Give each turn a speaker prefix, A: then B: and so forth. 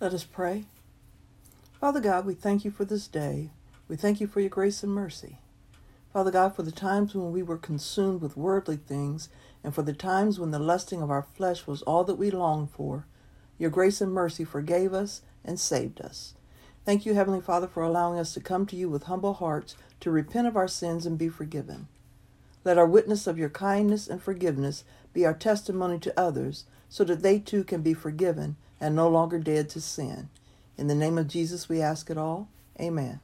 A: Let us pray. Father God, we thank you for this day. We thank you for your grace and mercy. Father God, for the times when we were consumed with worldly things, and for the times when the lusting of our flesh was all that we longed for, your grace and mercy forgave us and saved us. Thank you, Heavenly Father, for allowing us to come to you with humble hearts to repent of our sins and be forgiven. Let our witness of your kindness and forgiveness be our testimony to others, so that they too can be forgiven and no longer dead to sin. In the name of Jesus, we ask it all. Amen.